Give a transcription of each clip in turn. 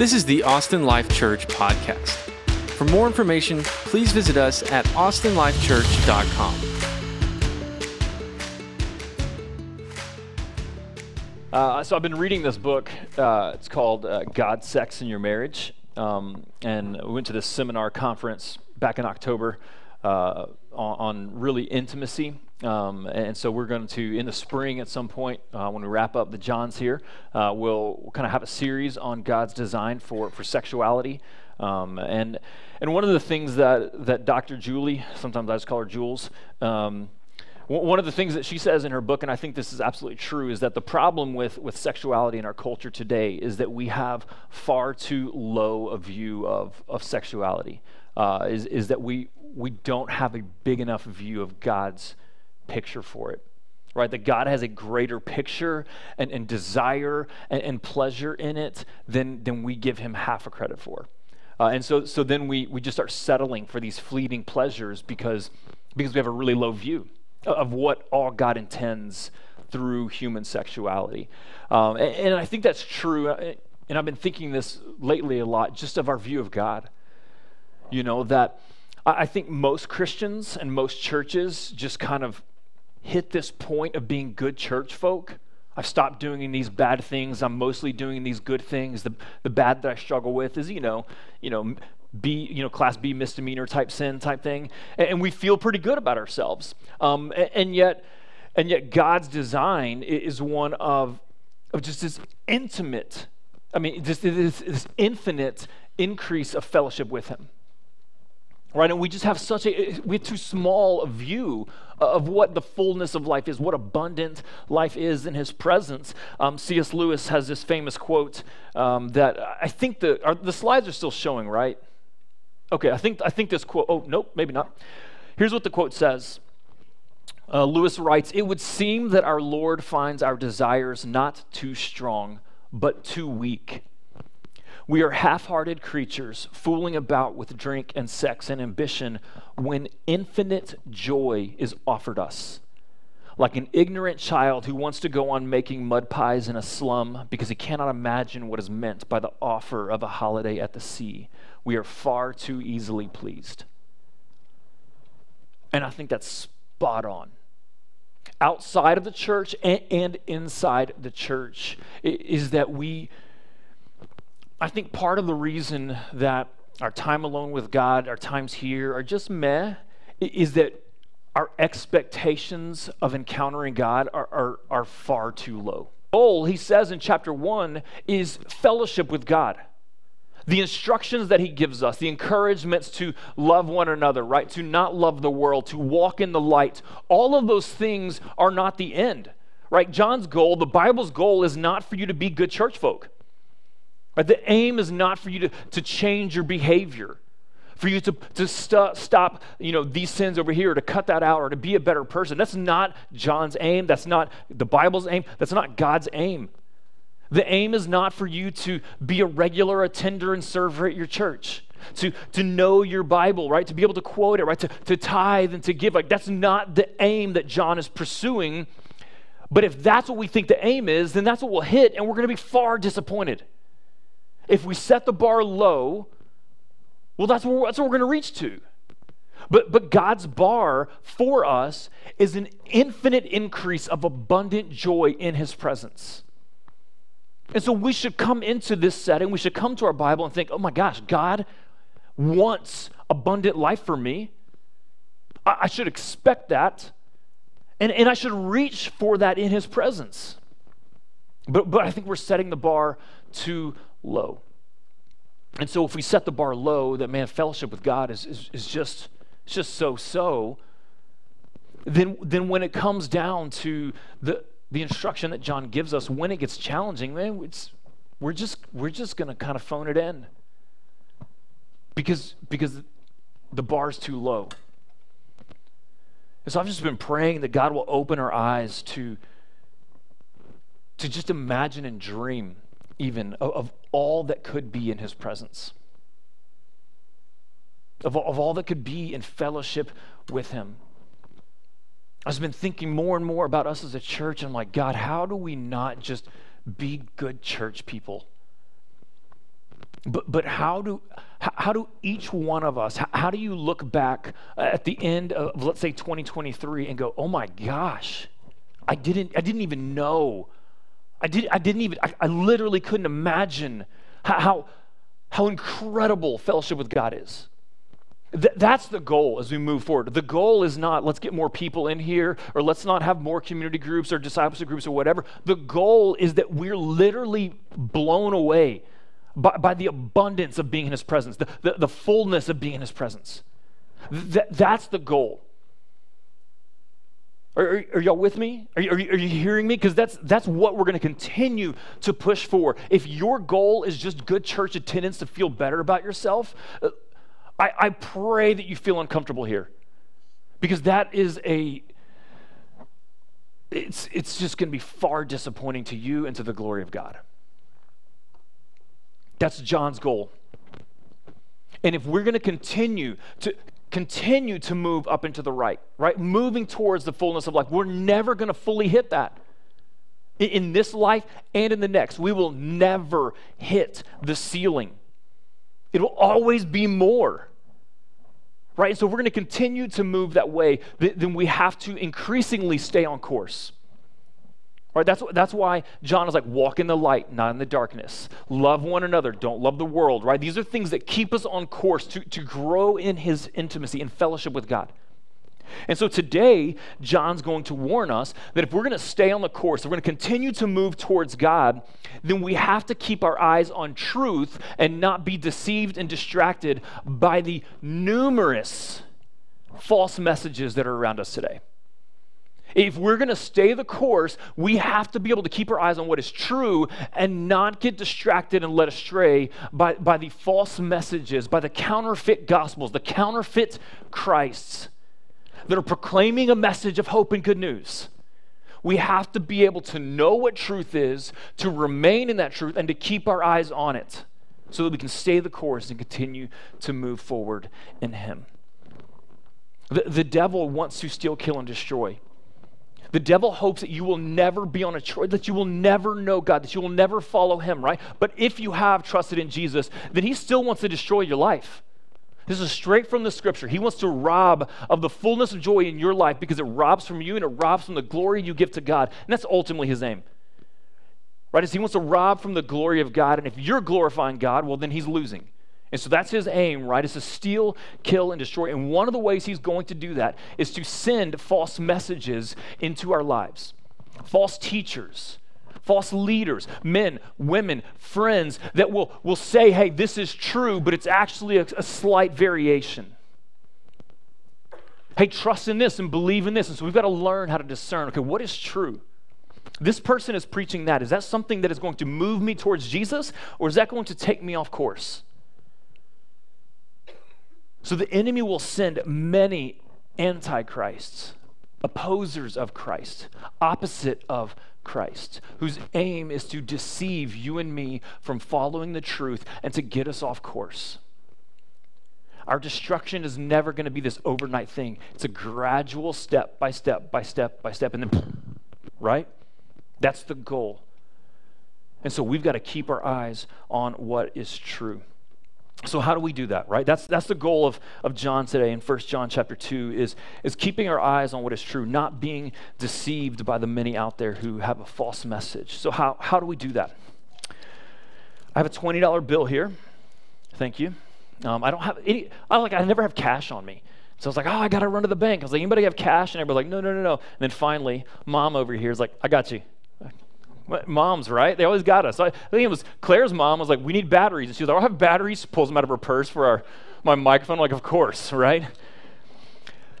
This is the Austin Life Church podcast. For more information, please visit us at austinlifechurch.com. Uh, so I've been reading this book. Uh, it's called uh, God, Sex, and Your Marriage. Um, and we went to this seminar conference back in October uh, on, on, really intimacy. Um, and so we're going to, in the spring at some point, uh, when we wrap up the Johns here, uh, we'll, kind of have a series on God's design for, for sexuality. Um, and, and one of the things that, that Dr. Juli, sometimes I just call her Jules, um, one of the things that she says in her book, and I think this is absolutely true, is that the problem with, with sexuality in our culture today is that we have far too low a view of, of sexuality. Uh, is, is that we, we don't have a big enough view of God's picture for it right? That God has a greater picture and, and desire and, and, pleasure in it than, than we give him half a credit for. Uh, and so, so then we, we just start settling for these fleeting pleasures because, because we have a really low view of what all God intends through human sexuality. Um, and, and I think that's true. Uh, and I've been thinking this lately a lot, just of our view of God. You know, that I think most Christians and most churches just kind of hit this point of being good church folk. I've stopped doing these bad things. I'm mostly doing these good things. The, the bad that I struggle with is, you know, you know, B, you know, class B misdemeanor type sin type thing, and, and we feel pretty good about ourselves. Um, and, and, yet, and yet, God's design is one of, of just this intimate, I mean, just this, this infinite increase of fellowship with Him right? And we just have such a, we have too small a view of what the fullness of life is, what abundant life is in his presence. Um, C.S. Lewis has this famous quote um, that I think the, are, the slides are still showing, right? Okay, I think, I think this quote, oh, nope, maybe not. Here's what the quote says. Uh, Lewis writes, It would seem that our Lord finds our desires not too strong, but too weak we are half hearted creatures fooling about with drink and sex and ambition when infinite joy is offered us. Like an ignorant child who wants to go on making mud pies in a slum because he cannot imagine what is meant by the offer of a holiday at the sea, we are far too easily pleased. And I think that's spot on outside of the church and, inside the church is that we I think part of the reason that our time alone with God, our times here are just meh, is that our expectations of encountering God are, are, are far too low. Goal, he says in chapter one, is fellowship with God. The instructions that he gives us, the encouragements to love one another, right? To not love the world, to walk in the light, all of those things are not the end, right? John's goal, the Bible's goal, is not for you to be good church folk. Right? The aim is not for you to, to change your behavior, for you to, to st- stop you know, these sins over here, to cut that out, or to be a better person. That's not John's aim. That's not the Bible's aim. That's not God's aim. The aim is not for you to be a regular attender and server at your church. To, to know your Bible, right? To be able to quote it, right? To, to tithe and to give. Like, that's not the aim that John is pursuing. But if that's what we think the aim is, then that's what we'll hit, and we're going to be far disappointed if we set the bar low, well, that's what, that's what we're going to reach to. But, but God's bar for us is an infinite increase of abundant joy in His presence. And so we should come into this setting, we should come to our Bible and think, oh my gosh, God wants abundant life for me. I, I should expect that. And, and I should reach for that in His presence. But, but I think we're setting the bar too low. And so if we set the bar low, that man, fellowship with God is, is, is just, it's just so so, then, then when it comes down to the, the instruction that John gives us, when it gets challenging, man, it's, we're just, we're just going to kind of phone it in because, because the bar's too low. And so I've just been praying that God will open our eyes to, to just imagine and dream even of, of all that could be in his presence, of, of all that could be in fellowship with him. I've been thinking more and more about us as a church, and I'm like, God, how do we not just be good church people? But, but how, do, how do each one of us, how do you look back at the end of, let's say, 2023 and go, oh my gosh, I didn't, I didn't even know. I, did, I didn't even, I, I literally couldn't imagine how, how, incredible fellowship with God is. Th- that's the goal as we move forward. The goal is not let's get more people in here or let's not have more community groups or discipleship groups or whatever. The goal is that we're literally blown away by, by the abundance of being in His presence, the, the, the fullness of being in His presence. Th- that's the goal. Are, are, are, y'all with me? Are you, are are you hearing me? Because that's, that's what we're going to continue to push for. If your goal is just good church attendance to feel better about yourself, uh, I, I pray that you feel uncomfortable here. Because that is a, it's, it's just going to be far disappointing to you and to the glory of God. That's John's goal. And if we're going to continue to continue to move up into the right, right? Moving towards the fullness of life. We're never going to fully hit that. In this life and in the next, we will never hit the ceiling. It will always be more. Right? So we're going to continue to move that way, then we have to increasingly stay on course. Right, that's, that's why John is like, walk in the light, not in the darkness. Love one another, don't love the world, right? These are things that keep us on course to, to grow in his intimacy and fellowship with God. And so today, John's going to warn us that if we're going to stay on the course, if we're going to continue to move towards God, then we have to keep our eyes on truth and not be deceived and distracted by the numerous false messages that are around us today. If we're going to stay the course, we have to be able to keep our eyes on what is true and not get distracted and led astray by, by the false messages, by the counterfeit gospels, the counterfeit Christs that are proclaiming a message of hope and good news. We have to be able to know what truth is, to remain in that truth, and to keep our eyes on it so that we can stay the course and continue to move forward in Him. The, the devil wants to steal, kill, and destroy. The devil hopes that you will never be on a choice, that you will never know God, that you will never follow him, right? But if you have trusted in Jesus, then he still wants to destroy your life. This is straight from the scripture. He wants to rob of the fullness of joy in your life because it robs from you and it robs from the glory you give to God. And that's ultimately his aim. Right? As he wants to rob from the glory of God. And if you're glorifying God, well, then he's losing. And so that's his aim, right? Is to steal, kill, and destroy. And one of the ways he's going to do that is to send false messages into our lives. False teachers, false leaders, men, women, friends that will, will say, hey, this is true, but it's actually a, a slight variation. Hey, trust in this and believe in this. And so we've got to learn how to discern okay, what is true? This person is preaching that. Is that something that is going to move me towards Jesus, or is that going to take me off course? So the enemy will send many antichrists, opposers of Christ, opposite of Christ, whose aim is to deceive you and me from following the truth and to get us off course. Our destruction is never going to be this overnight thing. It's a gradual step by step by step by step, and then, right? That's the goal. And so we've got to keep our eyes on what is true. So how do we do that, right? That's, that's the goal of, of John today in 1 John chapter 2 is, is keeping our eyes on what is true, not being deceived by the many out there who have a false message. So how, how do we do that? I have a $20 bill here. Thank you. Um, I don't have any, I like, I never have cash on me. So I was like, oh, I got to run to the bank. I was like, anybody have cash? And everybody's like, no, no, no, no. And then finally, mom over here is like, I got you. Moms, right? They always got us. I think it was Claire's mom was like, "We need batteries," and she was like, "I'll have batteries." Pulls them out of her purse for our my microphone. I'm like, of course, right?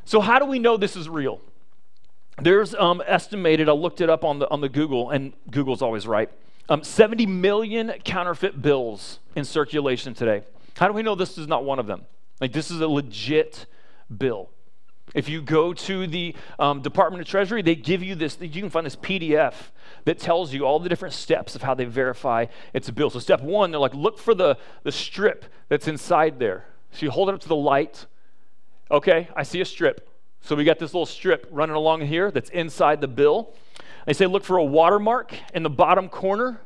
So how do we know this is real? There's um, estimated. I looked it up on the on the Google, and Google's always right. Um, 70 million counterfeit bills in circulation today. How do we know this is not one of them? Like this is a legit bill. If you go to the um, Department of Treasury, they give you this, you can find this PDF that tells you all the different steps of how they verify it's a bill. So, step one, they're like, look for the, the strip that's inside there. So, you hold it up to the light. Okay, I see a strip. So, we got this little strip running along here that's inside the bill. They say, look for a watermark in the bottom corner.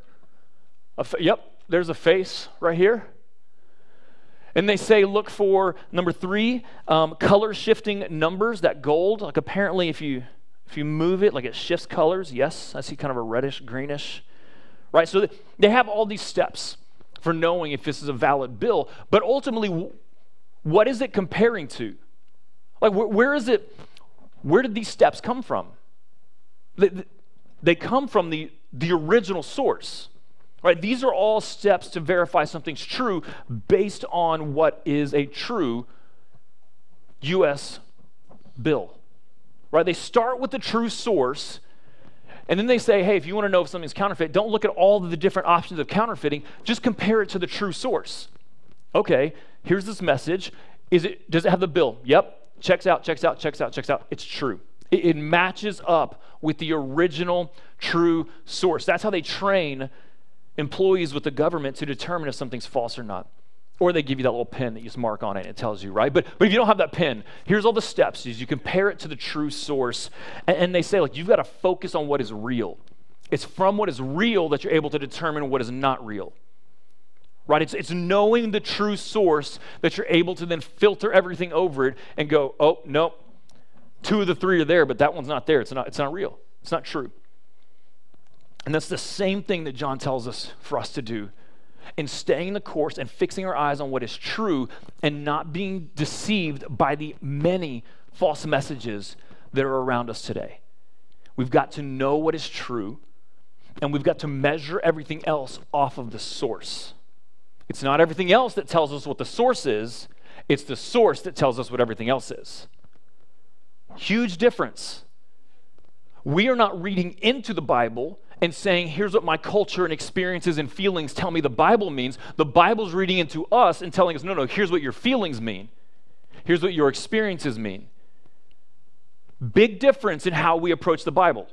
Yep, there's a face right here. And they say look for number three, um, color shifting numbers, that gold. Like apparently, if you if you move it, like it shifts colors. Yes, I see kind of a reddish, greenish, right? So they have all these steps for knowing if this is a valid bill. But ultimately, what is it comparing to? Like, where, is it? Where did these steps come from? They, they come from the, the original source. Right? These are all steps to verify something's true based on what is a true US bill. Right? They start with the true source and then they say, hey, if you want to know if something's counterfeit, don't look at all the different options of counterfeiting, just compare it to the true source. Okay, here's this message. Is it does it have the bill? Yep. Checks out, checks out, checks out, checks out. It's true. It, it matches up with the original true source. That's how they train employees with the government to determine if something's false or not. Or they give you that little pen that you just mark on it and it tells you, right? But, but if you don't have that pen, here's all the steps. Is you compare it to the true source. And, and they say, like, you've got to focus on what is real. It's from what is real that you're able to determine what is not real. Right? It's, it's knowing the true source that you're able to then filter everything over it and go, oh, no, two of the three are there, but that one's not there. It's not, it's not real. It's not true. And that's the same thing that John tells us for us to do in staying the course and fixing our eyes on what is true and not being deceived by the many false messages that are around us today. We've got to know what is true and we've got to measure everything else off of the source. It's not everything else that tells us what the source is, it's the source that tells us what everything else is. Huge difference. We are not reading into the Bible and saying, here's what my culture and experiences and feelings tell me the Bible means. The Bible's reading into us and telling us, no, no, here's what your feelings mean. Here's what your experiences mean. Big difference in how we approach the Bible.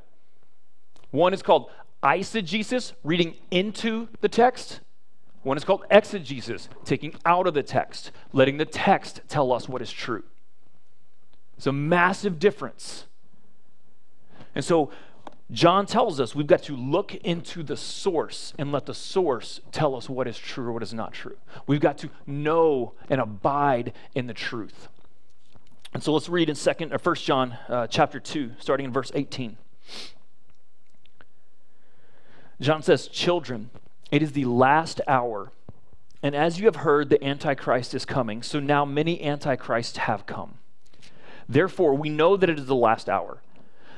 One is called eisegesis, reading into the text. One is called exegesis, taking out of the text, letting the text tell us what is true. It's a massive difference. And so John tells us we've got to look into the source and let the source tell us what is true or what is not true. We've got to know and abide in the truth. And so let's read in second or first John uh, chapter 2 starting in verse 18. John says, "Children, it is the last hour, and as you have heard the antichrist is coming, so now many antichrists have come. Therefore, we know that it is the last hour."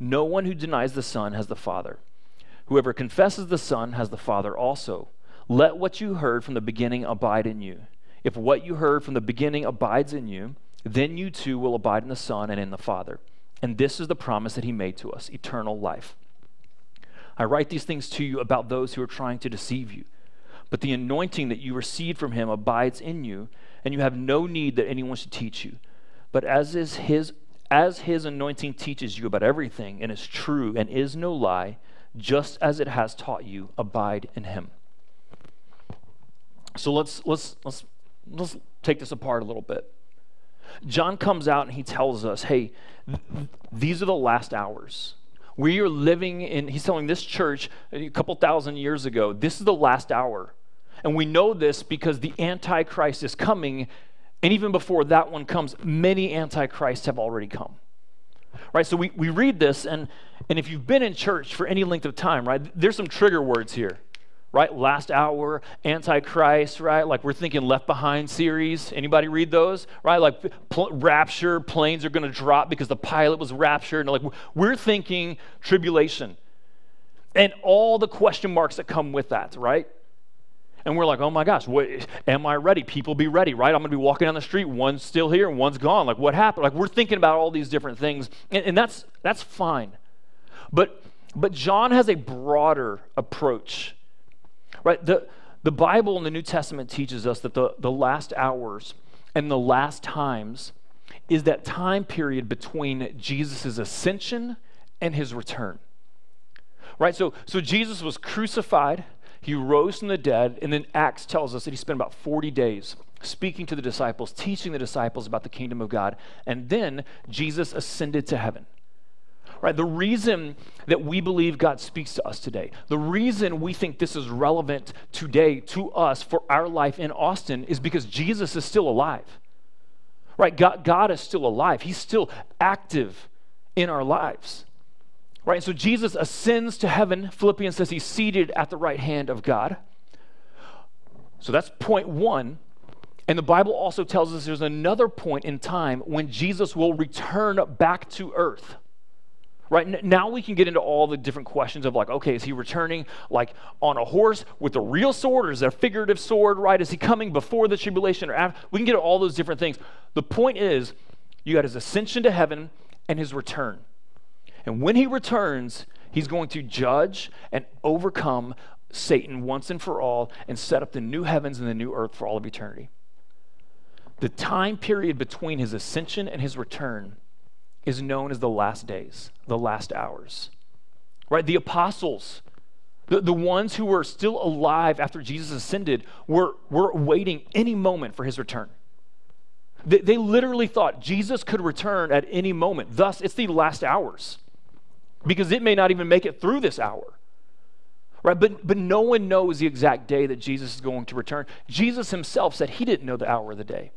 No one who denies the Son has the Father. Whoever confesses the Son has the Father also. Let what you heard from the beginning abide in you. If what you heard from the beginning abides in you, then you too will abide in the Son and in the Father. And this is the promise that he made to us eternal life. I write these things to you about those who are trying to deceive you. But the anointing that you received from him abides in you, and you have no need that anyone should teach you. But as is his as his anointing teaches you about everything and is true and is no lie, just as it has taught you, abide in him. So let's let's let's let's take this apart a little bit. John comes out and he tells us, "Hey, th- these are the last hours. We are living in he's telling this church a couple thousand years ago, this is the last hour. And we know this because the antichrist is coming and even before that one comes, many antichrists have already come. Right? So we, we read this, and, and if you've been in church for any length of time, right, there's some trigger words here. Right? Last hour, antichrist, right? Like we're thinking Left Behind series. Anybody read those? Right? Like pl- rapture, planes are going to drop because the pilot was raptured. And like we're thinking tribulation. And all the question marks that come with that, right? And we're like, oh my gosh, what, am I ready? People be ready, right? I'm going to be walking down the street. One's still here and one's gone. Like, what happened? Like, we're thinking about all these different things. And, and that's, that's fine. But, but John has a broader approach, right? The, the Bible in the New Testament teaches us that the, the last hours and the last times is that time period between Jesus' ascension and his return. Right? So, so Jesus was crucified, he rose from the dead, and then Acts tells us that he spent about 40 days speaking to the disciples, teaching the disciples about the kingdom of God, and then Jesus ascended to heaven. Right? The reason that we believe God speaks to us today, the reason we think this is relevant today to us for our life in Austin is because Jesus is still alive. Right? God, God is still alive. He's still active in our lives. Right? So Jesus ascends to heaven. Philippians says he's seated at the right hand of God. So that's point one. And the Bible also tells us there's another point in time when Jesus will return back to earth. Right now, we can get into all the different questions of like, okay, is he returning like on a horse with a real sword, or is it a figurative sword? Right? Is he coming before the tribulation or after? We can get all those different things. The point is, you got his ascension to heaven and his return. And when he returns, he's going to judge and overcome Satan once and for all and set up the new heavens and the new earth for all of eternity. The time period between his ascension and his return is known as the last days, the last hours. Right? The apostles, the, the ones who were still alive after Jesus ascended, were, were waiting any moment for his return. They, they literally thought Jesus could return at any moment. Thus, it's the last hours because it may not even make it through this hour. Right? But, but no one knows the exact day that Jesus is going to return. Jesus himself said he didn't know the hour of the day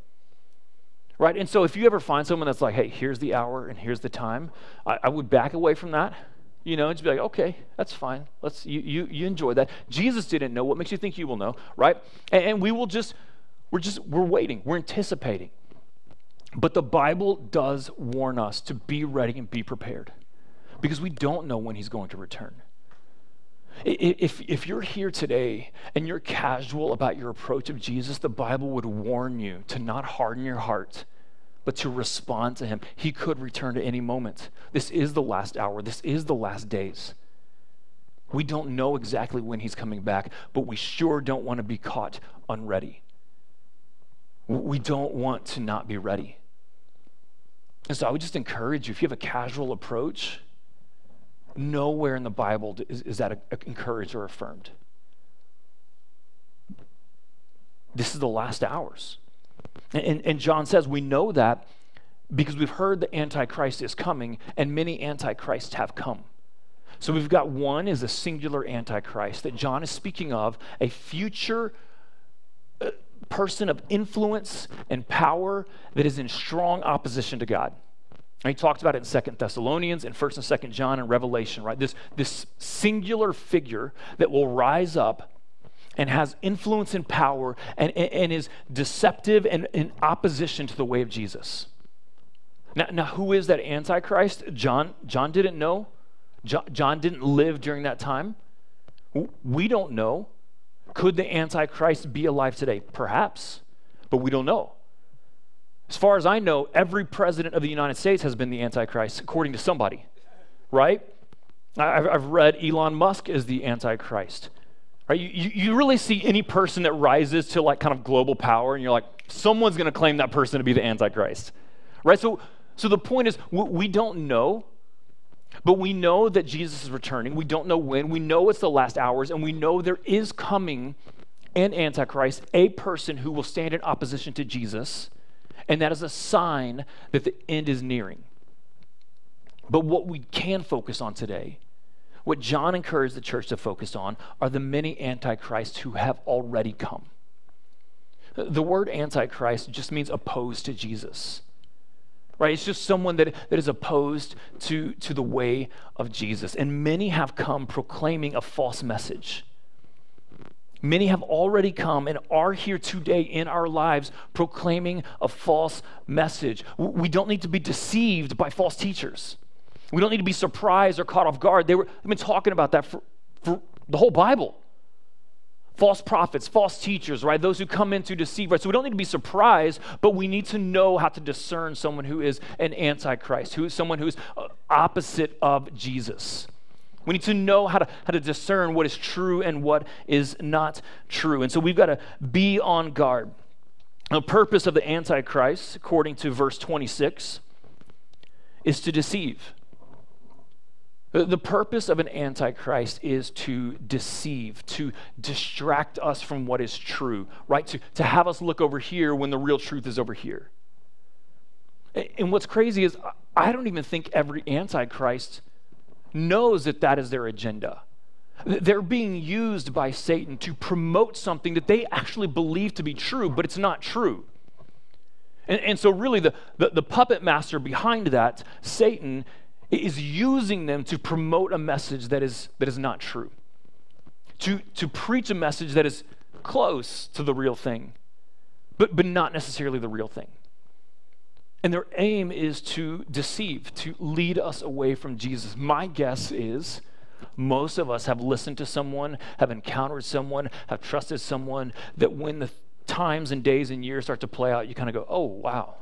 right? And so if you ever find someone that's like, hey, here's the hour and here's the time, I, I would back away from that. You know, and just be like, okay, that's fine. Let's you you you enjoy that. Jesus didn't know. What makes you think you will know, right? And, and we will just we're just we're waiting. We're anticipating. But the Bible does warn us to be ready and be prepared because we don't know when he's going to return. If, if you're here today and you're casual about your approach of Jesus, the Bible would warn you to not harden your heart, but to respond to him. He could return at any moment. This is the last hour, this is the last days. We don't know exactly when he's coming back, but we sure don't want to be caught unready. We don't want to not be ready. And so I would just encourage you if you have a casual approach, Nowhere in the Bible is, is that encouraged or affirmed. This is the last hours. And, and John says we know that because we've heard the Antichrist is coming, and many Antichrists have come. So we've got one is a singular Antichrist that John is speaking of, a future uh, person of influence and power that is in strong opposition to God. And he talked about it in Second Thessalonians and First and Second John and Revelation, right? This, this singular figure that will rise up and has influence and power and, and, and is deceptive and in opposition to the way of Jesus. Now, now, who is that Antichrist? John, John didn't know. John, John didn't live during that time. We don't know. Could the Antichrist be alive today? Perhaps, but we don't know. As far as I know, every president of the United States has been the Antichrist, according to somebody, right? I've I've read Elon Musk is the Antichrist. Right? You, you really see any person that rises to like kind of global power, and you're like, someone's going to claim that person to be the Antichrist, right? So, so the point is, we don't know, but we know that Jesus is returning. We don't know when. We know it's the last hours, and we know there is coming an Antichrist, a person who will stand in opposition to Jesus and that is a sign that the end is nearing. But what we can focus on today, what John encouraged the church to focus on, are the many antichrists who have already come. The word antichrist just means opposed to Jesus. Right? It's just someone that, that is opposed to, to the way of Jesus. And many have come proclaiming a false message. Many have already come and are here today in our lives proclaiming a false message. We don't need to be deceived by false teachers. We don't need to be surprised or caught off guard. They were, they've been talking about that for, for the whole Bible. False prophets, false teachers, right? Those who come in to deceive, right? So we don't need to be surprised, but we need to know how to discern someone who is an antichrist, who is someone who is uh, opposite of Jesus. We need to know how to, how to discern what is true and what is not true. And so we've got to be on guard. The purpose of the Antichrist, according to verse 26, is to deceive. The purpose of an antichrist is to deceive, to distract us from what is true, right? To, to have us look over here when the real truth is over here. And what's crazy is, I don't even think every antichrist knows that that is their agenda. They're being used by Satan to promote something that they actually believe to be true, but it's not true. And, and so, really, the, the, the puppet master behind that, Satan, is using them to promote a message that is, that is not true, to, to preach a message that is close to the real thing, but, but not necessarily the real thing. And their aim is to deceive, to lead us away from Jesus. My guess is most of us have listened to someone, have encountered someone, have trusted someone that when the times and days and years start to play out, you kind of go, oh, wow,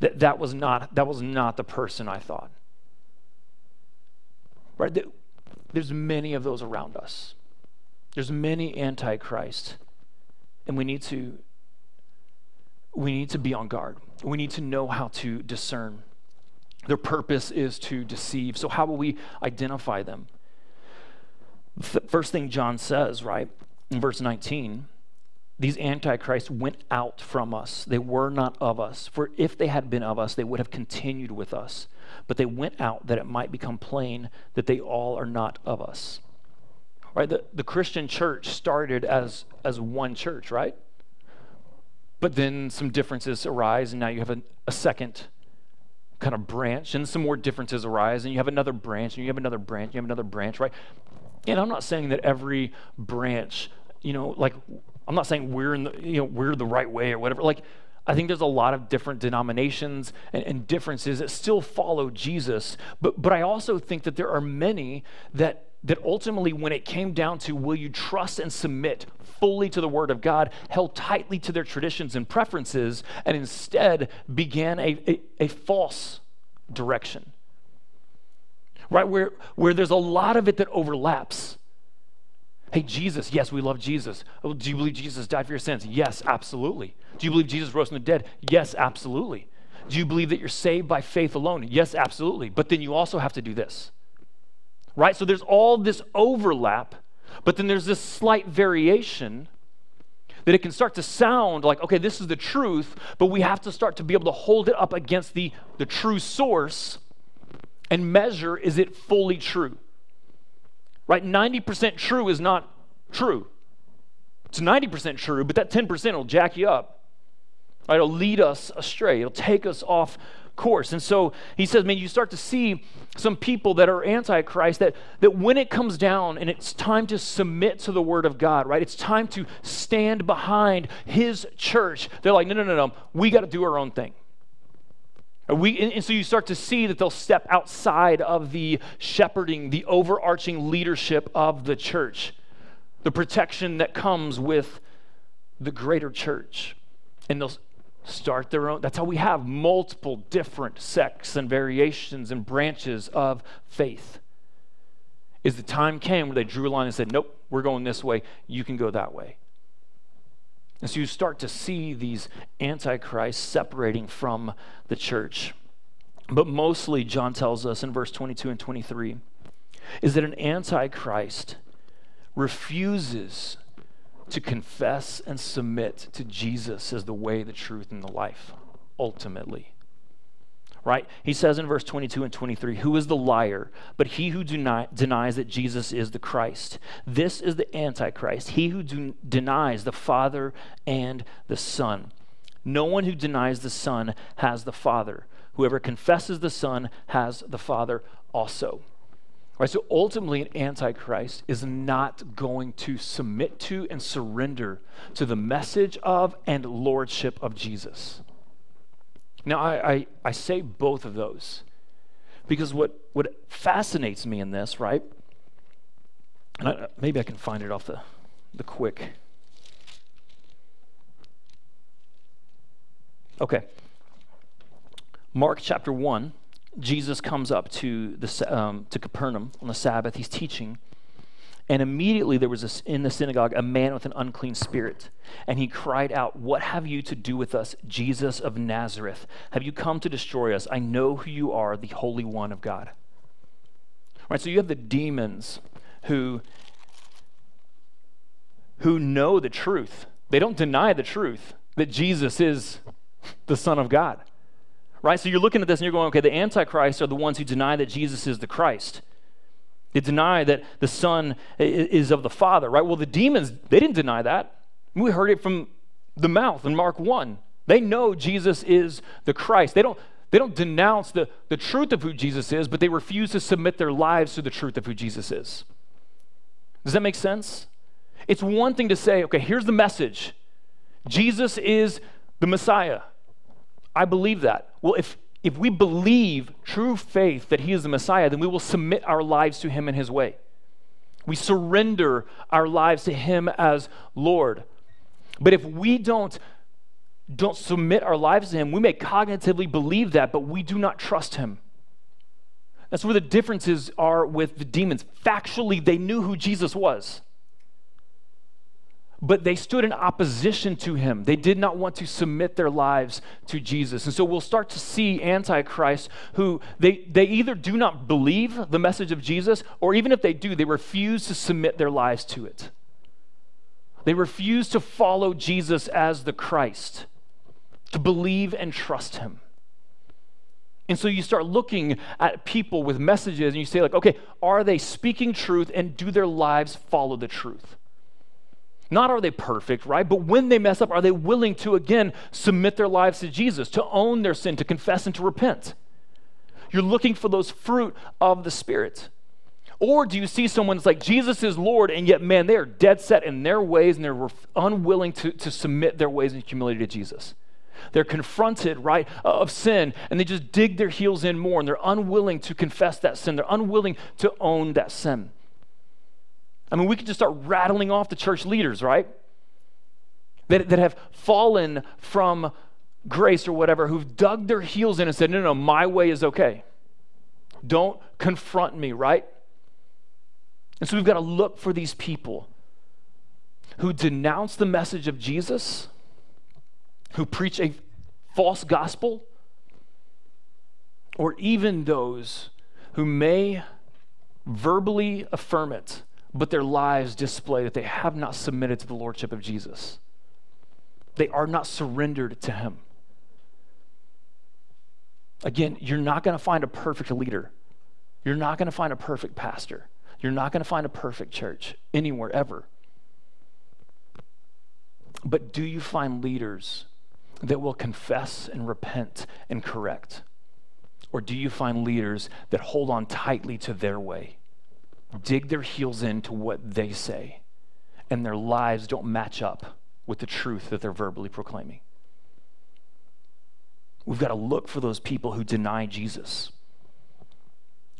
that, that, was not, that was not the person I thought. Right? There's many of those around us. There's many antichrists. And we need to we need to be on guard. We need to know how to discern. Their purpose is to deceive. So how will we identify them? The first thing John says, right, in verse 19, these antichrists went out from us. They were not of us. For if they had been of us, they would have continued with us. But they went out that it might become plain that they all are not of us. Right? The, the Christian church started as, as one church, right? But then some differences arise, and now you have a, a second kind of branch, and some more differences arise, and you have another branch, and you have another branch, and you have another branch, right? And I'm not saying that every branch, you know, like I'm not saying we're in the, you know, we're the right way or whatever. Like, I think there's a lot of different denominations and, and, differences that still follow Jesus. But, but I also think that there are many that, that ultimately, when it came down to will you trust and submit fully to the Word of God, held tightly to their traditions and preferences, and instead began a, a, a false direction. Right? Where, where there's a lot of it that overlaps. Hey, Jesus, yes, we love Jesus. Oh, do you believe Jesus died for your sins? Yes, absolutely. Do you believe Jesus rose from the dead? Yes, absolutely. Do you believe that you're saved by faith alone? Yes, absolutely. But then you also have to do this. Right? So there's all this overlap, but then there's this slight variation that it can start to sound like, okay, this is the truth, but we have to start to be able to hold it up against the, the true source and measure is it fully true? right? 90% true is not true. It's 90% true, but that 10% will jack you up. Right? It'll lead us astray. It'll take us off course. And so he says, man, you start to see some people that are antichrist that, that when it comes down and it's time to submit to the word of God, right? It's time to stand behind his church. They're like, no, no, no, no. We got to do our own thing. We, and, so you start to see that they'll step outside of the shepherding, the overarching leadership of the church, the protection that comes with the greater church. And they'll start their own. That's how we have multiple different sects and variations and branches of faith. Is the time came where they drew a line and said, Nope, we're going this way, you can go that way. And so you start to see these antichrists separating from the church. But mostly, John tells us in verse 22 and 23, is that an antichrist refuses to confess and submit to Jesus as the way, the truth, and the life, ultimately right? He says in verse 22 and 23, Who is the liar but he who deny, denies that Jesus is the Christ? This is the Antichrist, he who do, denies the Father and the Son. No one who denies the Son has the Father. Whoever confesses the Son has the Father also. Right, so ultimately, an antichrist is not going to submit to and surrender to the message of and lordship of Jesus. Now, I, I, I say both of those because what, what fascinates me in this, right? And I, maybe I can find it off the, the quick. Okay. Mark chapter 1, Jesus comes up to, the, um, to Capernaum on the Sabbath. He's teaching. And immediately there was a, in the synagogue a man with an unclean spirit. And he cried out, What have you to do with us, Jesus of Nazareth? Have you come to destroy us? I know who you are, the Holy One of God. All right, so you have the demons who, who know the truth. They don't deny the truth that Jesus is the Son of God. Right? So you're looking at this and you're going, okay, the Antichrist are the ones who deny that Jesus is the Christ. They deny that the Son is of the Father, right? Well, the demons, they didn't deny that. We heard it from the mouth in Mark 1. They know Jesus is the Christ. They don't, they don't denounce the, the truth of who Jesus is, but they refuse to submit their lives to the truth of who Jesus is. Does that make sense? It's one thing to say, okay, here's the message Jesus is the Messiah. I believe that. Well, if if we believe true faith that he is the Messiah, then we will submit our lives to him in his way. We surrender our lives to him as Lord. But if we don't don't submit our lives to him, we may cognitively believe that, but we do not trust him. That's where the differences are with the demons. Factually, they knew who Jesus was but they stood in opposition to him. They did not want to submit their lives to Jesus. And so we'll start to see antichrists who they, they either do not believe the message of Jesus, or even if they do, they refuse to submit their lives to it. They refuse to follow Jesus as the Christ, to believe and trust him. And so you start looking at people with messages and you say, like, okay, are they speaking truth and do their lives follow the truth? Not are they perfect, right? But when they mess up, are they willing to again submit their lives to Jesus, to own their sin, to confess and to repent? You're looking for those fruit of the Spirit. Or do you see someone that's like, Jesus is Lord, and yet, man, they are dead set in their ways and they're unwilling to, to submit their ways in humility to Jesus? They're confronted, right, of sin, and they just dig their heels in more, and they're unwilling to confess that sin. They're unwilling to own that sin. I mean, we could just start rattling off the church leaders, right? That, that have fallen from grace or whatever, who've dug their heels in and said, no, no, no, my way is okay. Don't confront me, right? And so we've got to look for these people who denounce the message of Jesus, who preach a false gospel, or even those who may verbally affirm it but their lives display that they have not submitted to the lordship of Jesus. They are not surrendered to him. Again, you're not going to find a perfect leader. You're not going to find a perfect pastor. You're not going to find a perfect church anywhere ever. But do you find leaders that will confess and repent and correct? Or do you find leaders that hold on tightly to their way? Dig their heels into what they say, and their lives don't match up with the truth that they're verbally proclaiming. We've got to look for those people who deny Jesus,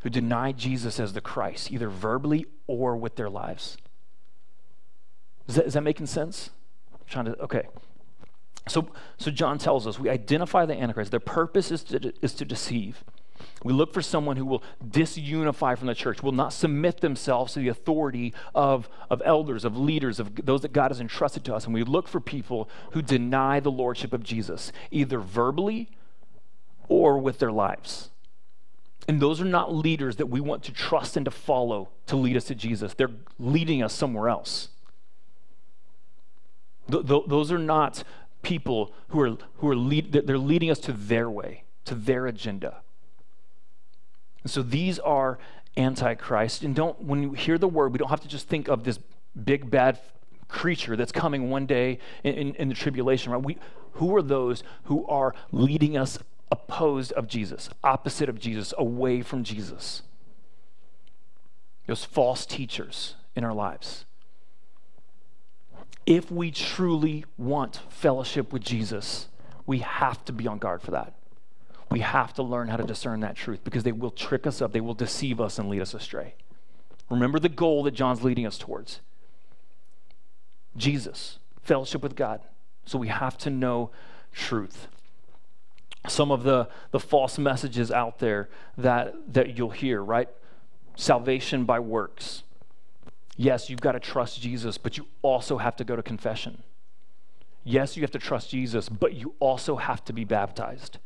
who deny Jesus as the Christ, either verbally or with their lives. Is that, is that making sense? I'm trying to, okay. So, so John tells us we identify the Antichrist. Their purpose is to, is to deceive. We look for someone who will disunify from the church, will not submit themselves to the authority of, of elders, of leaders, of those that God has entrusted to us. And we look for people who deny the lordship of Jesus, either verbally or with their lives. And those are not leaders that we want to trust and to follow to lead us to Jesus. They're leading us somewhere else. Th- th- those are not people who are, who are lead, they're leading us to their way, to their agenda. And so these are antichrist. And don't, when you hear the word, we don't have to just think of this big bad creature that's coming one day in, in, in the tribulation, right? We, who are those who are leading us opposed of Jesus, opposite of Jesus, away from Jesus? Those false teachers in our lives. If we truly want fellowship with Jesus, we have to be on guard for that we have to learn how to discern that truth because they will trick us up, they will deceive us and lead us astray. Remember the goal that John's leading us towards Jesus, fellowship with God. So we have to know truth. Some of the, the false messages out there that, that you'll hear, right? Salvation by works. Yes, you've got to trust Jesus, but you also have to go to confession. Yes, you have to trust Jesus, but you also have to be baptized.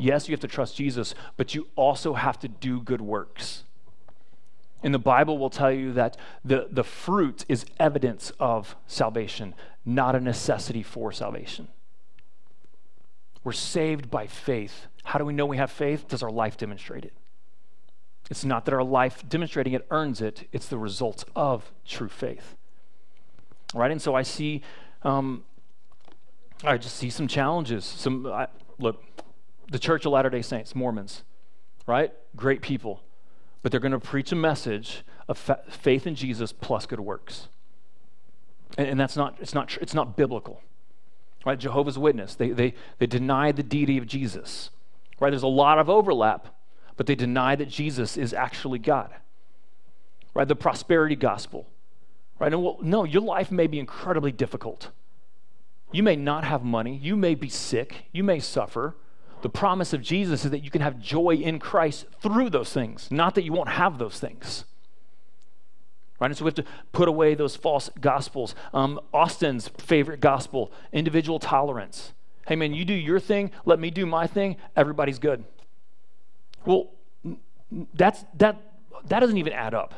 Yes, you have to trust Jesus, but you also have to do good works. And the Bible will tell you that the, the fruit is evidence of salvation, not a necessity for salvation. We're saved by faith. How do we know we have faith? Does our life demonstrate it? It's not that our life demonstrating it earns it, it's the result of true faith. Right? And so I see, um, I just see some challenges. Some, I, look, the Church of Latter day Saints, Mormons, right? Great people. But they're going to preach a message of fa- faith in Jesus plus good works. And, and that's not, it's not, it's not biblical. Right? Jehovah's Witness, they, they, they deny the deity of Jesus. Right? There's a lot of overlap, but they deny that Jesus is actually God. Right? The prosperity gospel. Right? And well, no, your life may be incredibly difficult. You may not have money. You may be sick. You may suffer. The promise of Jesus is that you can have joy in Christ through those things, not that you won't have those things. Right? And so we have to put away those false gospels. Um, Austin's favorite gospel, individual tolerance. Hey, man, you do your thing, let me do my thing, everybody's good. Well, that's, that, that doesn't even add up.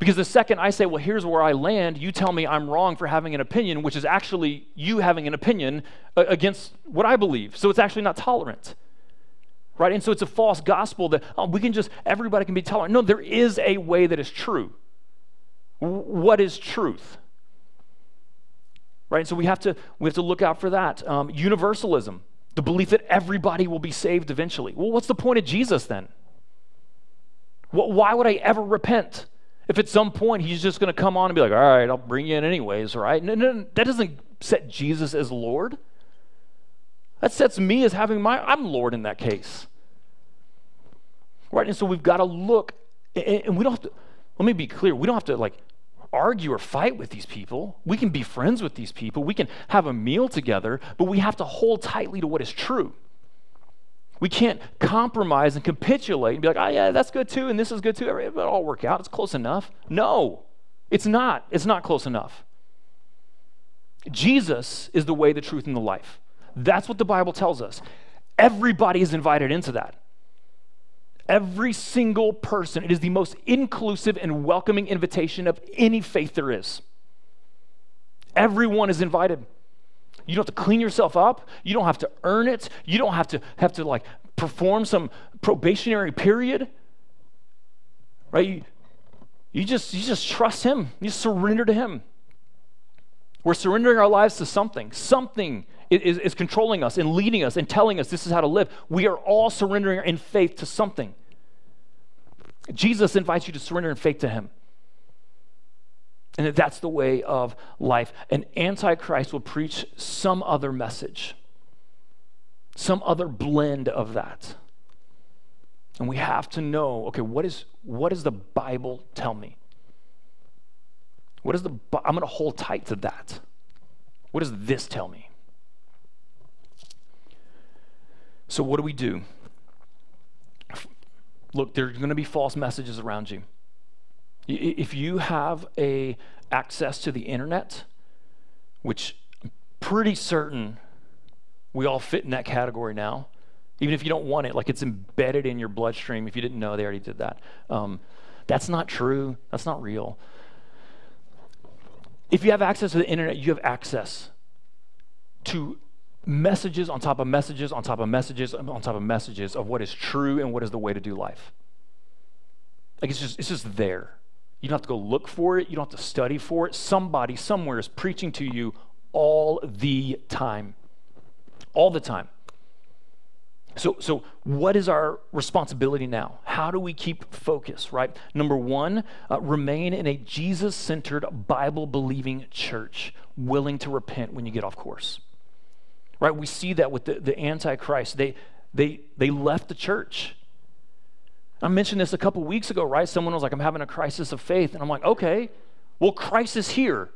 Because the second I say, well, here's where I land, you tell me I'm wrong for having an opinion, which is actually you having an opinion against what I believe. So it's actually not tolerant. Right? And so it's a false gospel that oh, we can just, everybody can be tolerant. No, there is a way that is true. What is truth? Right? And So we have to, we have to look out for that. Um, universalism, the belief that everybody will be saved eventually. Well, what's the point of Jesus then? Why would I ever repent? If at some point he's just going to come on and be like, all right, I'll bring you in anyways, right? No, no, that doesn't set Jesus as Lord. That sets me as having my, I'm Lord in that case. Right? And so we've got to look, and we don't have to, let me be clear, we don't have to like argue or fight with these people. We can be friends with these people. We can have a meal together, but we have to hold tightly to what is true. We can't compromise and capitulate and be like, oh, yeah, that's good too, and this is good too. It'll all work out. It's close enough. No, it's not. It's not close enough. Jesus is the way, the truth, and the life. That's what the Bible tells us. Everybody is invited into that. Every single person. It is the most inclusive and welcoming invitation of any faith there is. Everyone is invited. You don't have to clean yourself up. You don't have to earn it. You don't have to have to like perform some probationary period. Right? You, you just you just trust him. You surrender to him. We're surrendering our lives to something. Something is, is controlling us and leading us and telling us this is how to live. We are all surrendering in faith to something. Jesus invites you to surrender in faith to him. And that that's the way of life. An antichrist will preach some other message, some other blend of that. And we have to know okay, what, is, what does the Bible tell me? What is the, I'm going to hold tight to that. What does this tell me? So, what do we do? Look, there's going to be false messages around you. If you have a access to the internet, which I'm pretty certain we all fit in that category now, even if you don't want it, like it's embedded in your bloodstream. If you didn't know, they already did that. Um, that's not true. That's not real. If you have access to the internet, you have access to messages on top of messages on top of messages on top of messages of what is true and what is the way to do life. Like it's just it's just there. You don't have to go look for it, you don't have to study for it. Somebody somewhere is preaching to you all the time. All the time. So, so what is our responsibility now? How do we keep focus, right? Number one, uh, remain in a Jesus centered, Bible believing church, willing to repent when you get off course. Right? We see that with the, the Antichrist. They, they, they left the church. I mentioned this a couple weeks ago, right? Someone was like, I'm having a crisis of faith. And I'm like, okay, well, crisis here.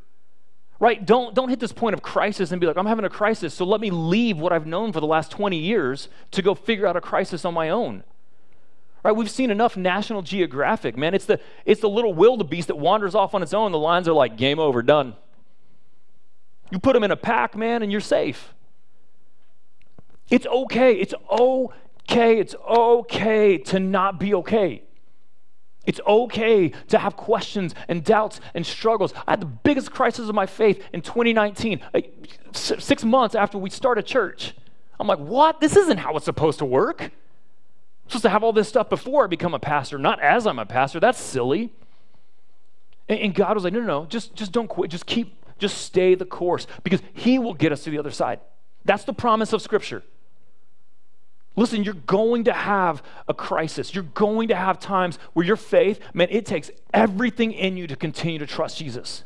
Right? Don't, don't hit this point of crisis and be like, I'm having a crisis, so let me leave what I've known for the last 20 years to go figure out a crisis on my own. Right? We've seen enough National Geographic, man. It's the, it's the little wildebeest that wanders off on its own. The lines are like, game over, done. You put them in a pack, man, and you're safe. It's okay. It's okay. It's okay to not be okay. It's okay to have questions and doubts and struggles. I had the biggest crisis of my faith in 2019, uh, six months after we started church. I'm like, what? This isn't how it's supposed to work. I'm supposed to have all this stuff before I become a pastor, not as I'm a pastor. That's silly. And God was like, no, no, no, just, just don't quit. Just keep, just stay the course because He will get us to the other side. That's the promise of Scripture. Listen, you're going to have a crisis. You're going to have times where your faith, man, it takes everything in you to continue to trust Jesus.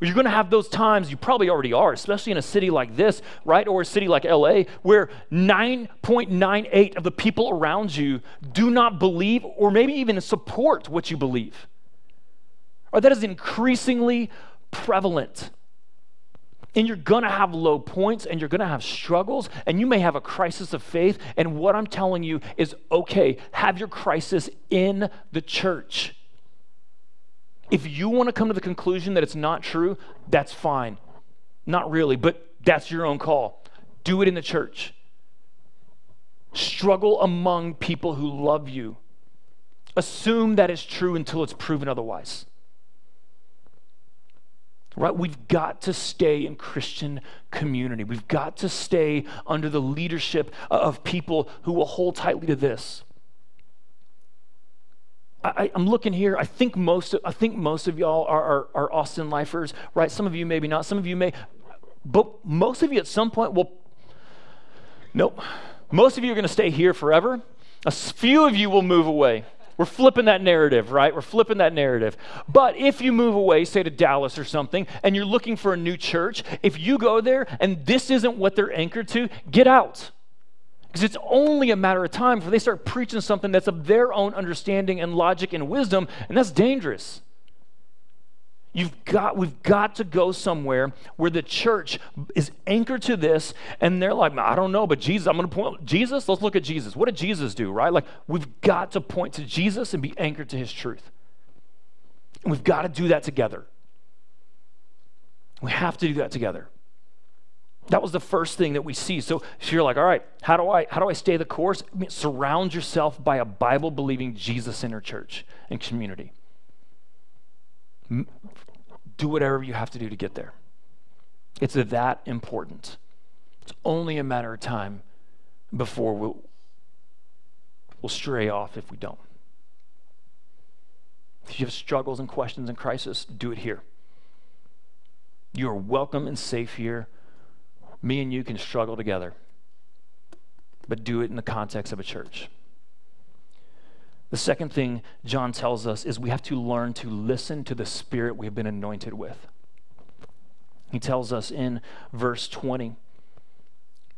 You're going to have those times, you probably already are, especially in a city like this, right? Or a city like LA, where 9.98 of the people around you do not believe or maybe even support what you believe. Or that is increasingly prevalent. And you're going to have low points and you're going to have struggles and you may have a crisis of faith. And what I'm telling you is okay, have your crisis in the church. If you want to come to the conclusion that it's not true, that's fine. Not really, but that's your own call. Do it in the church. Struggle among people who love you. Assume that is true until it's proven otherwise right? We've got to stay in Christian community. We've got to stay under the leadership of people who will hold tightly to this. I, am looking here. I think most. Of, I think most of y'all are, are, are Austin lifers, right? Some of you maybe not. Some of you may, but most of you at some point will. Nope. Most of you are going to stay here forever. A few of you will move away. We're flipping that narrative, right? We're flipping that narrative. But if you move away, say to Dallas or something, and you're looking for a new church, if you go there and this isn't what they're anchored to, get out. Because it's only a matter of time before they start preaching something that's of their own understanding and logic and wisdom, and that's dangerous. You've got, we've got to go somewhere where the church is anchored to this, and they're like, I don't know, but Jesus, I'm going to point, Jesus, let's look at Jesus. What did Jesus do, right? Like, we've got to point to Jesus and be anchored to his truth. And we've got to do that together. We have to do that together. That was the first thing that we see. So, so you're like, all right, how do I how do I stay the course? I mean, surround yourself by a Bible believing Jesus centered church and community do whatever you have to do to get there. It's that important. It's only a matter of time before we'll, we'll stray off if we don't. If you have struggles and questions and crisis, do it here. You are welcome and safe here. Me and you can struggle together, but do it in the context of a church. The second thing John tells us is we have to learn to listen to the Spirit we have been anointed with. He tells us in verse 20,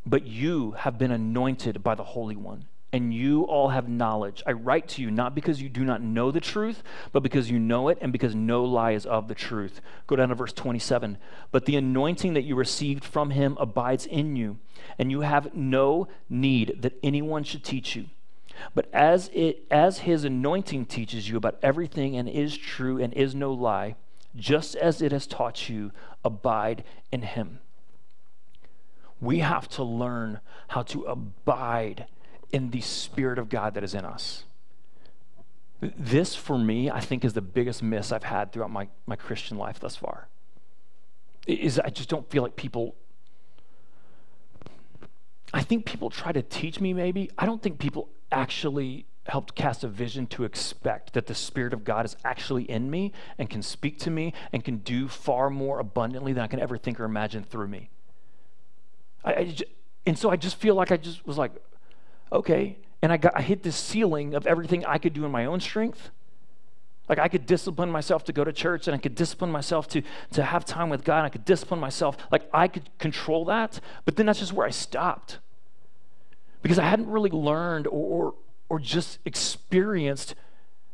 But you have been anointed by the Holy One, and you all have knowledge. I write to you not because you do not know the truth, but because you know it, and because no lie is of the truth. Go down to verse 27. But the anointing that you received from him abides in you, and you have no need that anyone should teach you. But as, it, as his anointing teaches you about everything and is true and is no lie, just as it has taught you, abide in him. We have to learn how to abide in the Spirit of God that is in us. This, for me, I think is the biggest miss I've had throughout my, my Christian life thus far. Is I just don't feel like people I think people try to teach me maybe. I don't think people actually helped cast a vision to expect that the Spirit of God is actually in me and can speak to me and can do far more abundantly than I can ever think or imagine through me. I, I just, and so I just feel like I just was like, okay. And I, got, I hit this ceiling of everything I could do in my own strength. Like I could discipline myself to go to church and I could discipline myself to, to have time with God. And I could discipline myself. Like I could control that. But then that's just where I stopped because I hadn't really learned or, or, or just experienced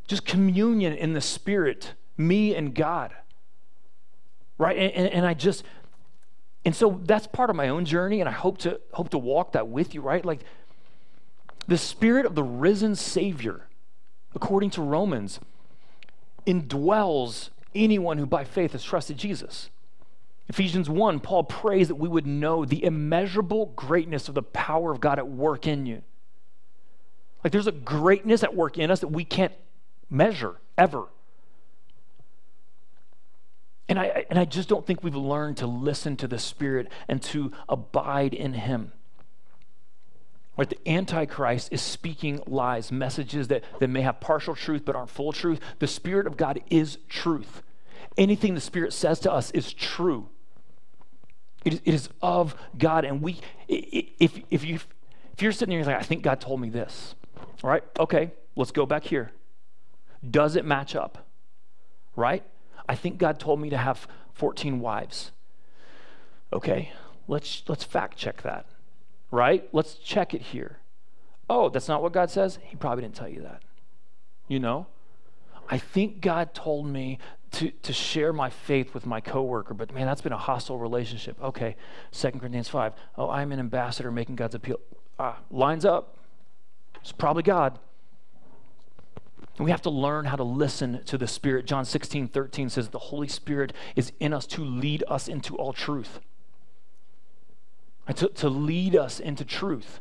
just communion in the Spirit, me and God. Right? And, and, and I just, and so that's part of my own journey, and I hope to hope to walk that with you, right? Like the spirit of the risen Savior according to Romans, indwells anyone who by faith has trusted Jesus. Ephesians 1, Paul prays that we would know the immeasurable greatness of the power of God at work in you. Like there's a greatness at work in us that we can't measure ever. And I, and I just don't think we've learned to listen to the Spirit and to abide in Him. Right? The Antichrist is speaking lies, messages that, that may have partial truth but aren't full truth. The Spirit of God is truth. Anything the Spirit says to us is true. It is, it is of God. And we, if, if, you, if you're sitting here and you're like, I think God told me this, all right, okay, let's go back here. Does it match up? Right? I think God told me to have 14 wives. Okay, let's, let's fact check that, right? Let's check it here. Oh, that's not what God says? He probably didn't tell you that. You know? I think God told me to, to share my faith with my coworker, but man, that's been a hostile relationship. Okay, 2 Corinthians 5. Oh, I'm an ambassador making God's appeal. Ah, lines up. It's probably God. We have to learn how to listen to the Spirit. John 16, 13 says, The Holy Spirit is in us to lead us into all truth. To, to lead us into truth.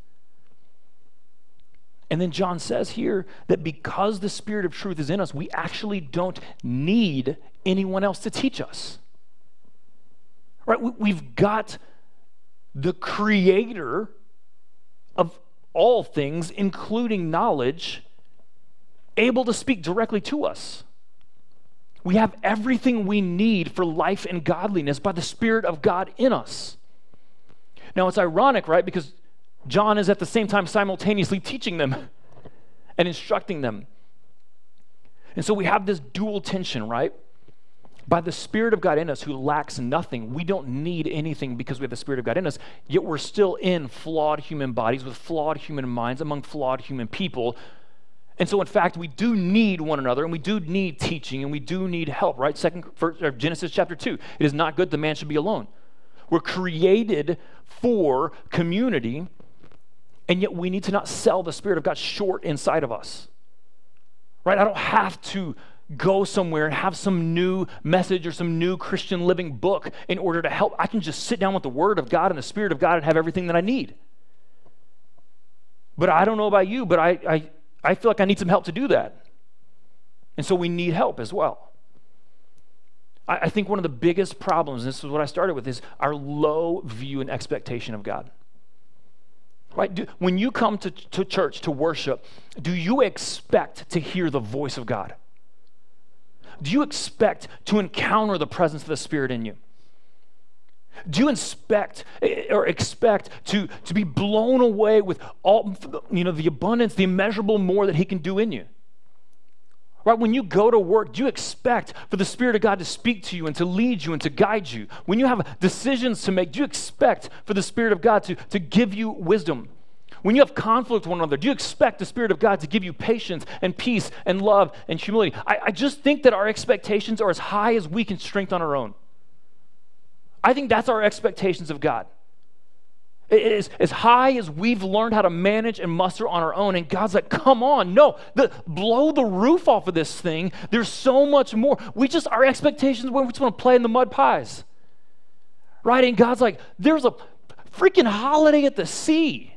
And then John says here that because the Spirit of truth is in us, we actually don't need anyone else to teach us. Right? We've got the creator of all things, including knowledge, able to speak directly to us. We have everything we need for life and godliness by the Spirit of God in us. Now, it's ironic, right? Because John is at the same time simultaneously teaching them and instructing them. And so we have this dual tension, right? By the Spirit of God in us, who lacks nothing, we don't need anything because we have the Spirit of God in us, yet we're still in flawed human bodies with flawed human minds among flawed human people and so, in fact, we do need one another, and we do need teaching, and we do need help, right? Second, first, Genesis chapter 2. It is not good the man should be alone. We're created for community, and yet we need to not sell the Spirit of God short inside of us, right? I don't have to go somewhere and have some new message or some new Christian living book in order to help. I can just sit down with the Word of God and the Spirit of God and have everything that I need. But I don't know about you, but I, I I feel like I need some help to do that. And so we need help as well. I, I think one of the biggest problems, and this is what I started with, is our low view and expectation of God. Right? Do, when you come to, to church to worship, do you expect to hear the voice of God? Do you expect to encounter the presence of the Spirit in you? Do you eh, or expect to, to be blown away with all, you know, the abundance, the immeasurable more that He can do in you? Right? When you go to work, do you expect for the Spirit of God to speak to you and to lead you and to guide you? When you have decisions to make, do you expect for the Spirit of God to, to give you wisdom? When you have conflict with one another, do you expect the Spirit of God to give you patience and peace and love and humility? I, I just think that our expectations are as high as we can strength on our own. I think that's our expectations of God. Is as high as we've learned how to manage and muster on our own. And God's like, come on, no, the, blow the roof off of this thing. There's so much more. We just, our expectations, we just want to play in the mud pies. Right? And God's like, there's a freaking holiday at the sea.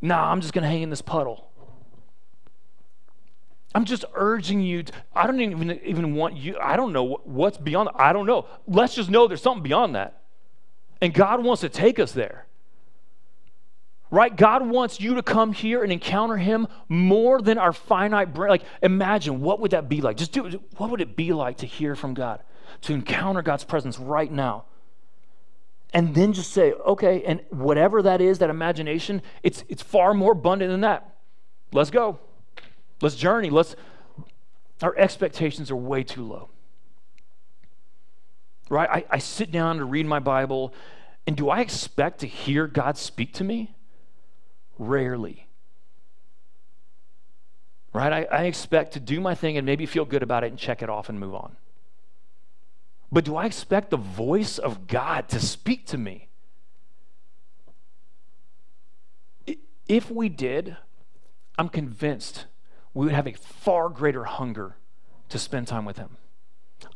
Nah, I'm just going to hang in this puddle. I'm just urging you. To, I don't even, even want you. I don't know what's beyond. I don't know. Let's just know there's something beyond that. And God wants to take us there. Right? God wants you to come here and encounter Him more than our finite brain. Like, imagine what would that be like? Just do what would it be like to hear from God, to encounter God's presence right now? And then just say, okay, and whatever that is, that imagination, it's, it's far more abundant than that. Let's go. Let's journey. Let's our expectations are way too low. Right? I, I sit down to read my Bible, and do I expect to hear God speak to me? Rarely. Right? I, I expect to do my thing and maybe feel good about it and check it off and move on. But do I expect the voice of God to speak to me? If we did, I'm convinced we would have a far greater hunger to spend time with Him.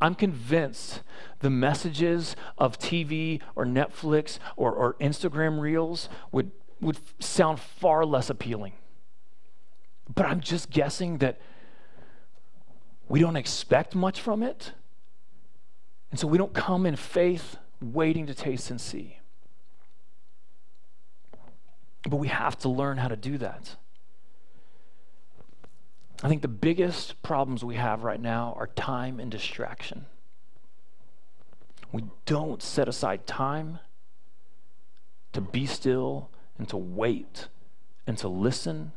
I'm convinced the messages of TV or Netflix or, or Instagram reels would, would sound far less appealing. But I'm just guessing that we don't expect much from it. And so we don't come in faith waiting to taste and see. But we have to learn how to do that. I think the biggest problems we have right now are time and distraction. We don't set aside time to be still and to wait and to listen.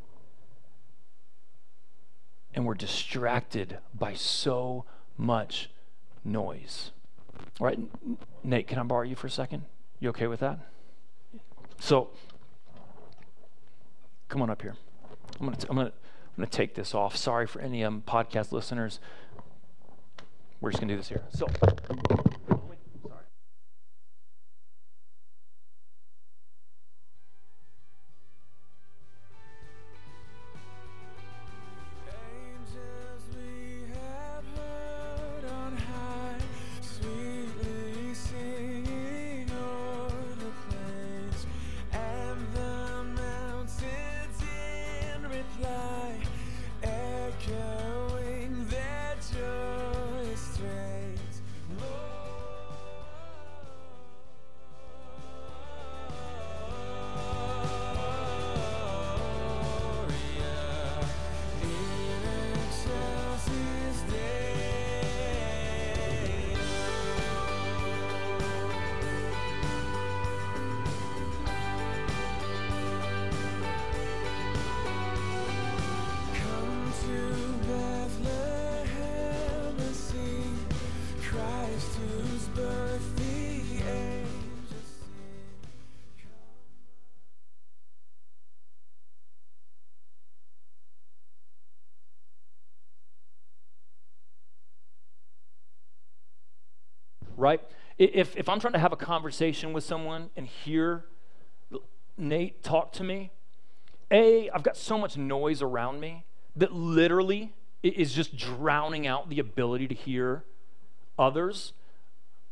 And we're distracted by so much noise. All right, Nate, can I borrow you for a second? You okay with that? So, come on up here. I'm gonna, t- I'm gonna, I'm gonna take this off. Sorry for any um, podcast listeners. We're just gonna do this here. So. If, if I'm trying to have a conversation with someone and hear Nate talk to me, A, I've got so much noise around me that literally it is just drowning out the ability to hear others,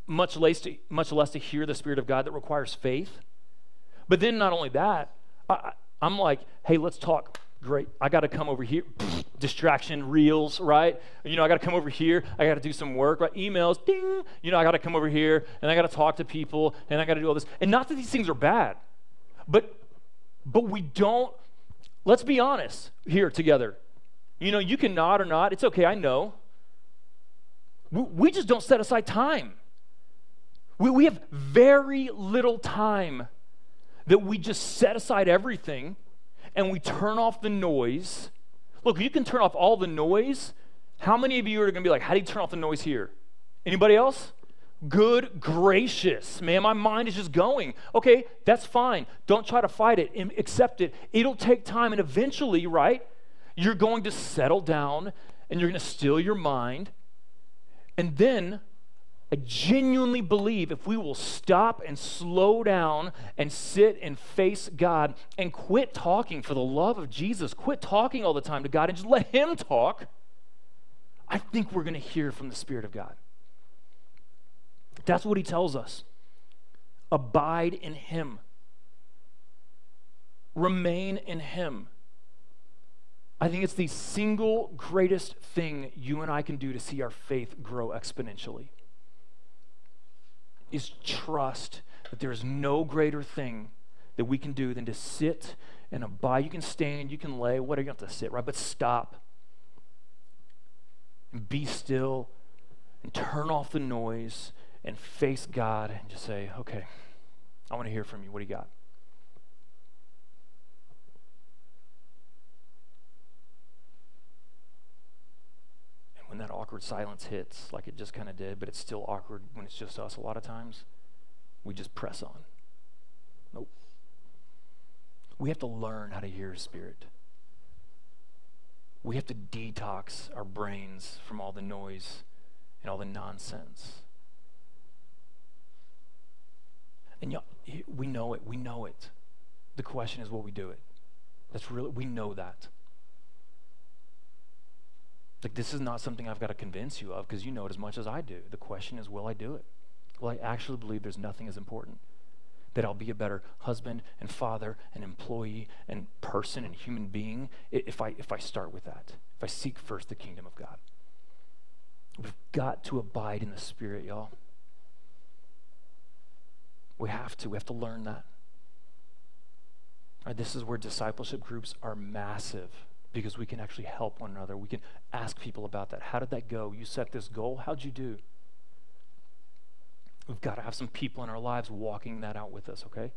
much less to, much less to hear the Spirit of God that requires faith. But then not only that, I, I'm like, hey, let's talk. Great. I got to come over here. Distraction, reels, right? You know, I got to come over here. I got to do some work, right? Emails, ding. You know, I got to come over here and I got to talk to people and I got to do all this. And not that these things are bad, but but we don't. Let's be honest here together. You know, you can nod or not. It's okay. I know. We, we just don't set aside time. We, we have very little time that we just set aside everything and we turn off the noise. Look, you can turn off all the noise. How many of you are going to be like, how do you turn off the noise here? Anybody else? Good gracious, man, my mind is just going. Okay, that's fine. Don't try to fight it, accept it. It'll take time, and eventually, right, you're going to settle down and you're going to still your mind. And then I genuinely believe if we will stop and slow down and sit and face God and quit talking for the love of Jesus, quit talking all the time to God and just let Him talk, I think we're going to hear from the Spirit of God. That's what He tells us. Abide in Him, remain in Him. I think it's the single greatest thing you and I can do to see our faith grow exponentially is trust that there is no greater thing that we can do than to sit and abide. You can stand, you can lay, whatever, you have to sit, right? But stop and be still and turn off the noise and face God and just say, okay, I want to hear from you. What do you got? And when that awkward silence hits, like it just kind of did, but it's still awkward when it's just us a lot of times, we just press on. Nope. We have to learn how to hear Spirit. We have to detox our brains from all the noise and all the nonsense. And y'all, we know it. We know it. The question is, will we do it? That's really, we know that. Like, this is not something I've got to convince you of because you know it as much as I do. The question is, will I do it? Will I actually believe there's nothing as important? That I'll be a better husband and father and employee and person and human being if I, if I start with that, if I seek first the kingdom of God. We've got to abide in the Spirit, y'all. We have to. We have to learn that. Right, this is where discipleship groups are massive because we can actually help one another. We can ask people about that. How did that go? You set this goal. How'd you do? We've got to have some people in our lives walking that out with us, okay?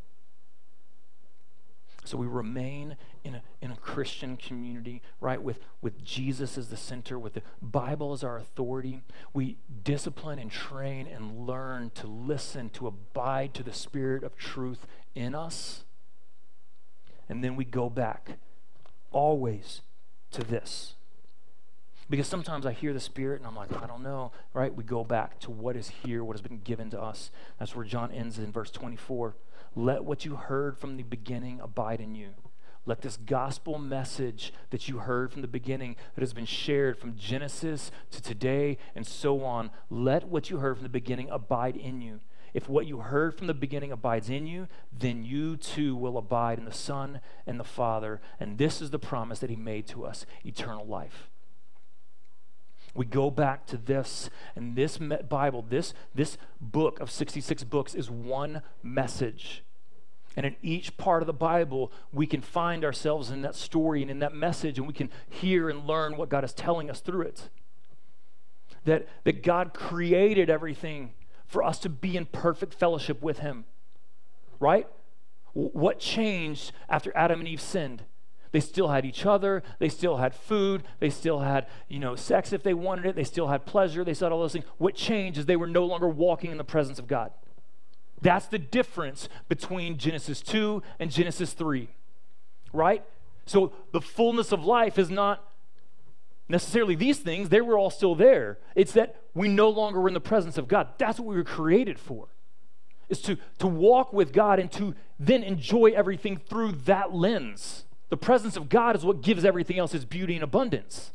So we remain in a, in a Christian community, right, with, with Jesus as the center, with the Bible as our authority. We discipline and train and learn to listen, to abide to the Spirit of truth in us. And then we go back always to this. Because sometimes I hear the Spirit and I'm like, I don't know, right? We go back to what is here, what has been given to us. That's where John ends in verse 24. Let what you heard from the beginning abide in you. Let this gospel message that you heard from the beginning, that has been shared from Genesis to today and so on, let what you heard from the beginning abide in you. If what you heard from the beginning abides in you, then you too will abide in the Son and the Father. And this is the promise that He made to us eternal life. We go back to this, and this Bible, this, this book of 66 books, is one message. And in each part of the Bible, we can find ourselves in that story and in that message, and we can hear and learn what God is telling us through it. That, that God created everything for us to be in perfect fellowship with Him. Right? What changed after Adam and Eve sinned? They still had each other. They still had food. They still had, you know, sex if they wanted it. They still had pleasure. They still had all those things. What changed is they were no longer walking in the presence of God. That's the difference between Genesis 2 and Genesis 3. Right? So the fullness of life is not necessarily these things. They were all still there. It's that we no longer were in the presence of God. That's what we were created for. Is to, to walk with God and to then enjoy everything through that lens. The presence of God is what gives everything else its beauty and abundance.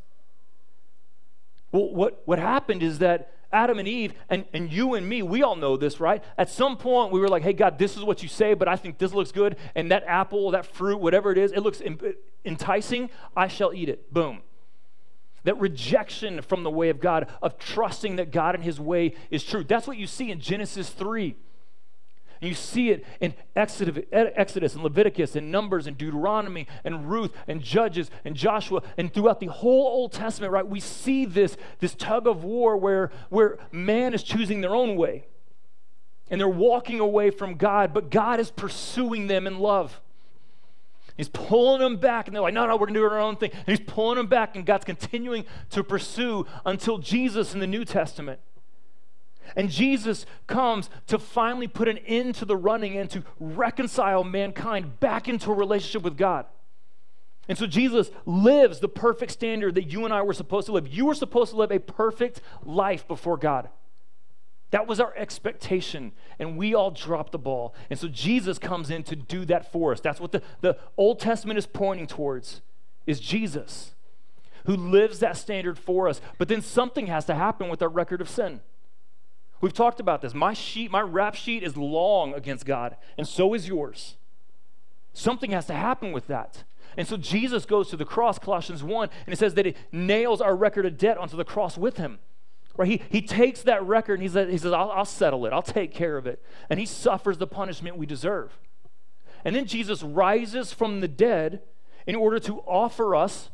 Well, what, what happened is that Adam and Eve, and, and you and me, we all know this, right? At some point, we were like, hey, God, this is what you say, but I think this looks good. And that apple, that fruit, whatever it is, it looks enticing. I shall eat it. Boom. That rejection from the way of God, of trusting that God and his way is true. That's what you see in Genesis 3. And you see it in Exodus, and Leviticus and Numbers and Deuteronomy and Ruth and Judges and Joshua and throughout the whole Old Testament, right? We see this, this tug of war where, where man is choosing their own way and they're walking away from God, but God is pursuing them in love. He's pulling them back, and they're like, no, no, we're going to do our own thing. And he's pulling them back, and God's continuing to pursue until Jesus in the New Testament. And Jesus comes to finally put an end to the running and to reconcile mankind back into a relationship with God. And so Jesus lives the perfect standard that you and I were supposed to live. You were supposed to live a perfect life before God. That was our expectation, and we all dropped the ball. And so Jesus comes in to do that for us. That's what the, the Old Testament is pointing towards, is Jesus, who lives that standard for us. But then something has to happen with our record of sin. We've talked about this. My sheet, my rap sheet is long against God, and so is yours. Something has to happen with that. And so Jesus goes to the cross, Colossians 1, and it says that it nails our record of debt onto the cross with him. Right? He, he takes that record and he says, he says I'll, I'll settle it, I'll take care of it. And he suffers the punishment we deserve. And then Jesus rises from the dead in order to offer us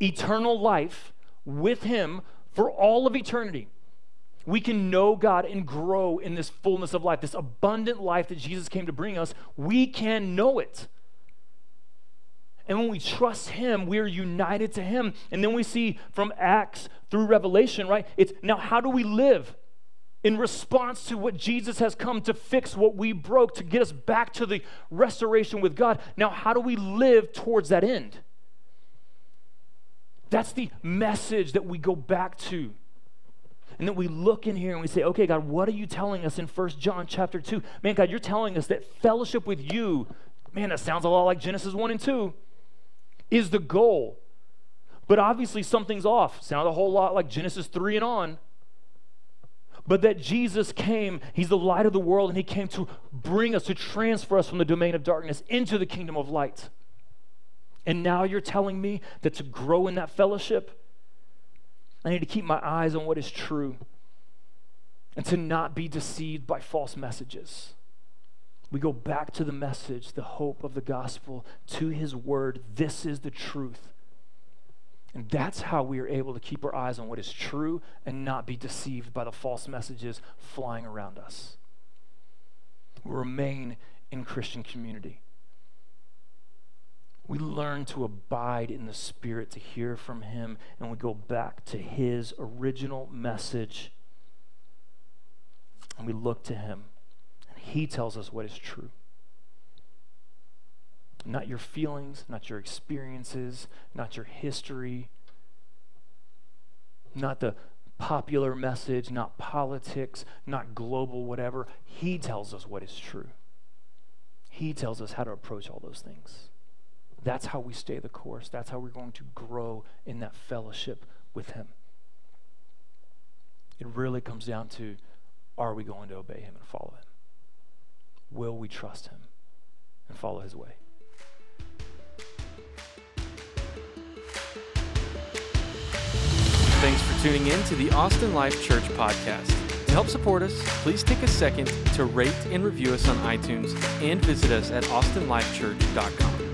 eternal life with him for all of eternity. We can know God and grow in this fullness of life, this abundant life that Jesus came to bring us. We can know it. And when we trust Him, we are united to Him. And then we see from Acts through Revelation, right? It's now how do we live in response to what Jesus has come to fix what we broke, to get us back to the restoration with God? Now, how do we live towards that end? That's the message that we go back to. And then we look in here and we say, okay, God, what are you telling us in First John chapter 2? Man, God, you're telling us that fellowship with you, man, that sounds a lot like Genesis 1 and 2, is the goal. but obviously something's off. Sounded a whole lot like Genesis 3 and on. But that Jesus came, He's the light of the world, and He came to bring us, to transfer us from the domain of darkness into the kingdom of light. And now you're telling me that to grow in that fellowship, I need to keep my eyes on what is true and to not be deceived by false messages. We go back to the message, the hope of the gospel, to his word. This is the truth. And that's how we are able to keep our eyes on what is true and not be deceived by the false messages flying around us. We remain in Christian community. We learn to abide in the Spirit, to hear from Him, and we go back to His original message. And we look to Him, and He tells us what is true. Not your feelings, not your experiences, not your history, not the popular message, not politics, not global whatever. He tells us what is true. He tells us how to approach all those things. That's how we stay the course. That's how we're going to grow in that fellowship with Him. It really comes down to are we going to obey Him and follow Him? Will we trust Him and follow His way? Thanks for tuning in to the Austin Life Church podcast. To help support us, please take a second to rate and review us on iTunes and visit us at austinlifechurch.com.